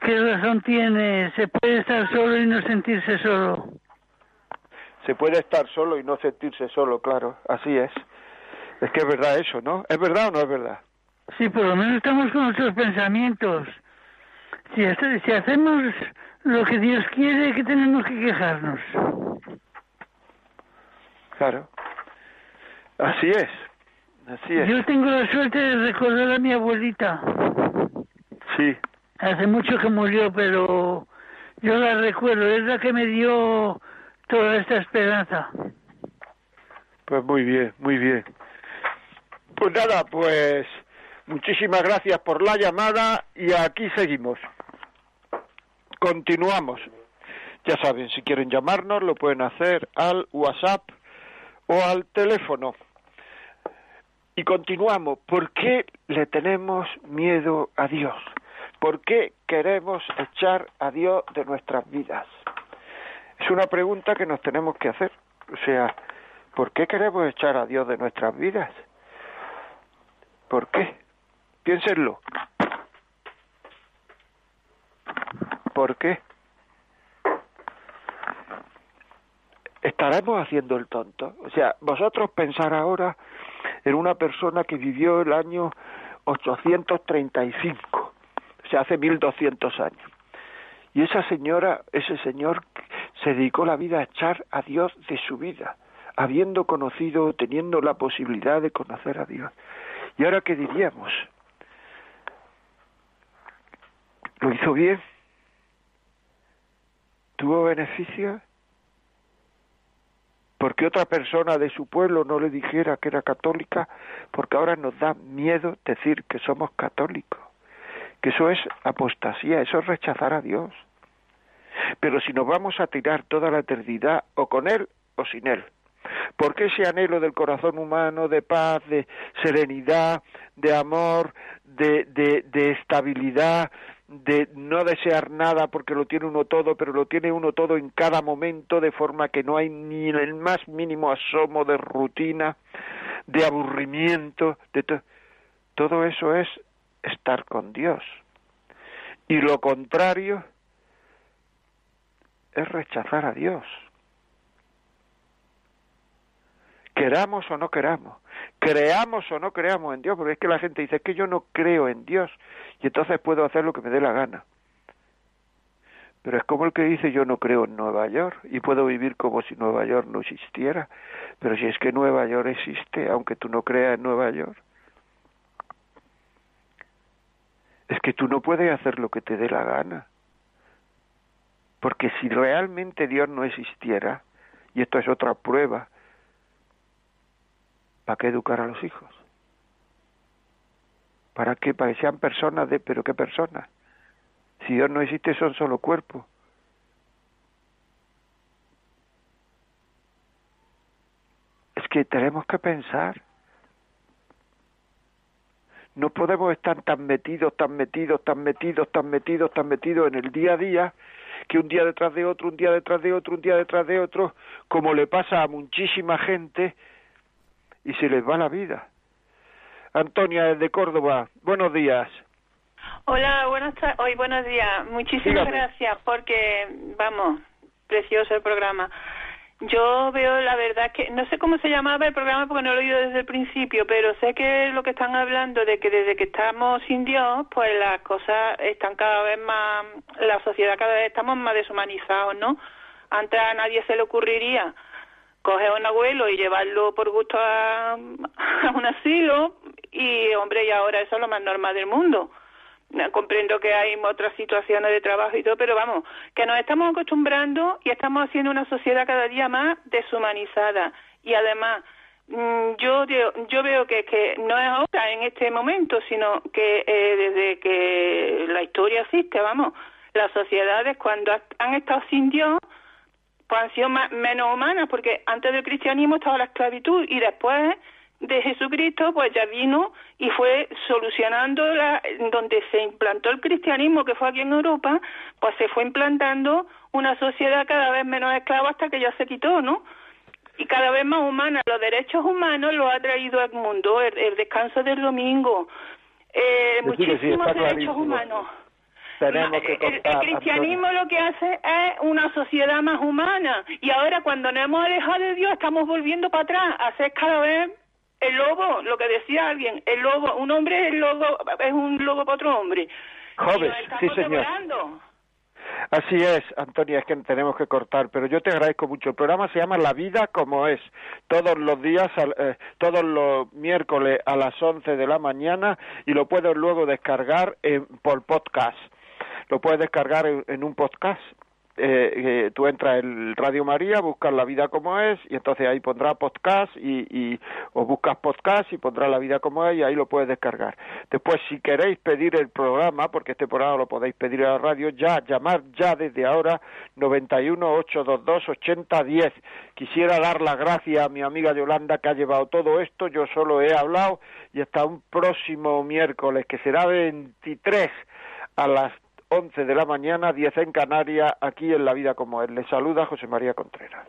¿Qué razón tiene? Se puede estar solo y no sentirse solo se puede estar solo y no sentirse solo, claro, así es. Es que es verdad eso, ¿no? ¿Es verdad o no es verdad? Sí, por lo menos estamos con nuestros pensamientos. Si, si hacemos lo que Dios quiere, que tenemos que quejarnos. Claro. Así es. Así es. Yo tengo la suerte de recordar a mi abuelita. Sí. Hace mucho que murió, pero yo la recuerdo. Es la que me dio toda esta esperanza. Pues muy bien, muy bien. Pues nada, pues muchísimas gracias por la llamada y aquí seguimos. Continuamos. Ya saben, si quieren llamarnos lo pueden hacer al WhatsApp o al teléfono. Y continuamos. ¿Por qué le tenemos miedo a Dios? ¿Por qué queremos echar a Dios de nuestras vidas? Es una pregunta que nos tenemos que hacer. O sea, ¿por qué queremos echar a Dios de nuestras vidas? ¿Por qué? Piénsenlo. ¿Por qué? estaremos haciendo el tonto. O sea, vosotros pensar ahora en una persona que vivió el año 835, o sea, hace 1200 años. Y esa señora, ese señor se dedicó la vida a echar a Dios de su vida, habiendo conocido, teniendo la posibilidad de conocer a Dios. ¿Y ahora qué diríamos? ¿Lo hizo bien? ¿Tuvo beneficio? porque otra persona de su pueblo no le dijera que era católica, porque ahora nos da miedo decir que somos católicos, que eso es apostasía, eso es rechazar a Dios. Pero si nos vamos a tirar toda la eternidad o con Él o sin Él, porque ese anhelo del corazón humano de paz, de serenidad, de amor, de, de estabilidad, de no desear nada porque lo tiene uno todo, pero lo tiene uno todo en cada momento, de forma que no hay ni el más mínimo asomo de rutina, de aburrimiento, de todo eso es estar con Dios. Y lo contrario es rechazar a Dios. Queramos o no queramos, creamos o no creamos en Dios, porque es que la gente dice que yo no creo en Dios y entonces puedo hacer lo que me dé la gana. Pero es como el que dice yo no creo en Nueva York y puedo vivir como si Nueva York no existiera. Pero si es que Nueva York existe, aunque tú no creas en Nueva York. Es que tú no puedes hacer lo que te dé la gana. Porque si realmente Dios no existiera, y esto es otra prueba, ¿para qué educar a los hijos? ¿Para qué? Para que sean personas de, pero qué personas. Si Dios no existe, son solo cuerpos. Es que tenemos que pensar. No podemos estar tan metidos, tan metidos, tan metidos, tan metidos, tan metidos en el día a día que un día detrás de otro, un día detrás de otro, un día detrás de otro, como le pasa a muchísima gente y se les va la vida. Antonia desde Córdoba, buenos días. Hola, buenas hoy buenos días. Muchísimas gracias porque vamos, precioso el programa. Yo veo la verdad que no sé cómo se llamaba el programa porque no lo he oído desde el principio, pero sé que lo que están hablando de que desde que estamos sin Dios, pues las cosas están cada vez más, la sociedad cada vez estamos más deshumanizados, ¿no? Antes a nadie se le ocurriría coger a un abuelo y llevarlo por gusto a, a un asilo y hombre, y ahora eso es lo más normal del mundo comprendo que hay otras situaciones de trabajo y todo, pero vamos, que nos estamos acostumbrando y estamos haciendo una sociedad cada día más deshumanizada. Y además, mm, yo, yo veo que, que no es ahora, en este momento, sino que eh, desde que la historia existe, vamos, las sociedades cuando han estado sin Dios, pues han sido menos humanas, porque antes del cristianismo estaba la esclavitud y después de Jesucristo, pues ya vino y fue solucionando la, donde se implantó el cristianismo, que fue aquí en Europa, pues se fue implantando una sociedad cada vez menos esclava hasta que ya se quitó, ¿no? Y cada vez más humana. Los derechos humanos lo ha traído al mundo, el, descanso del domingo, eh, muchísimos derechos humanos. Tenemos que el, el, cristianismo lo que hace es una sociedad más humana y ahora cuando nos hemos alejado de Dios estamos volviendo para atrás a ser cada vez el lobo, lo que decía alguien, el lobo, un hombre es, el lobo, es un lobo para otro hombre. Joven, sí señor. Así es, Antonia, es que tenemos que cortar, pero yo te agradezco mucho. El programa se llama La vida como es, todos los días, eh, todos los miércoles a las 11 de la mañana y lo puedes luego descargar en, por podcast. Lo puedes descargar en un podcast eh, tú entras en Radio María, buscas la vida como es y entonces ahí pondrá podcast y, y o buscas podcast y pondrá la vida como es y ahí lo puedes descargar. Después, si queréis pedir el programa, porque este programa lo podéis pedir a la radio, ya, llamar ya desde ahora 91 822 8010. Quisiera dar las gracias a mi amiga Yolanda que ha llevado todo esto, yo solo he hablado y hasta un próximo miércoles que será 23 a las 11 de la mañana, 10 en Canarias, aquí en La Vida como él. Le saluda José María Contreras.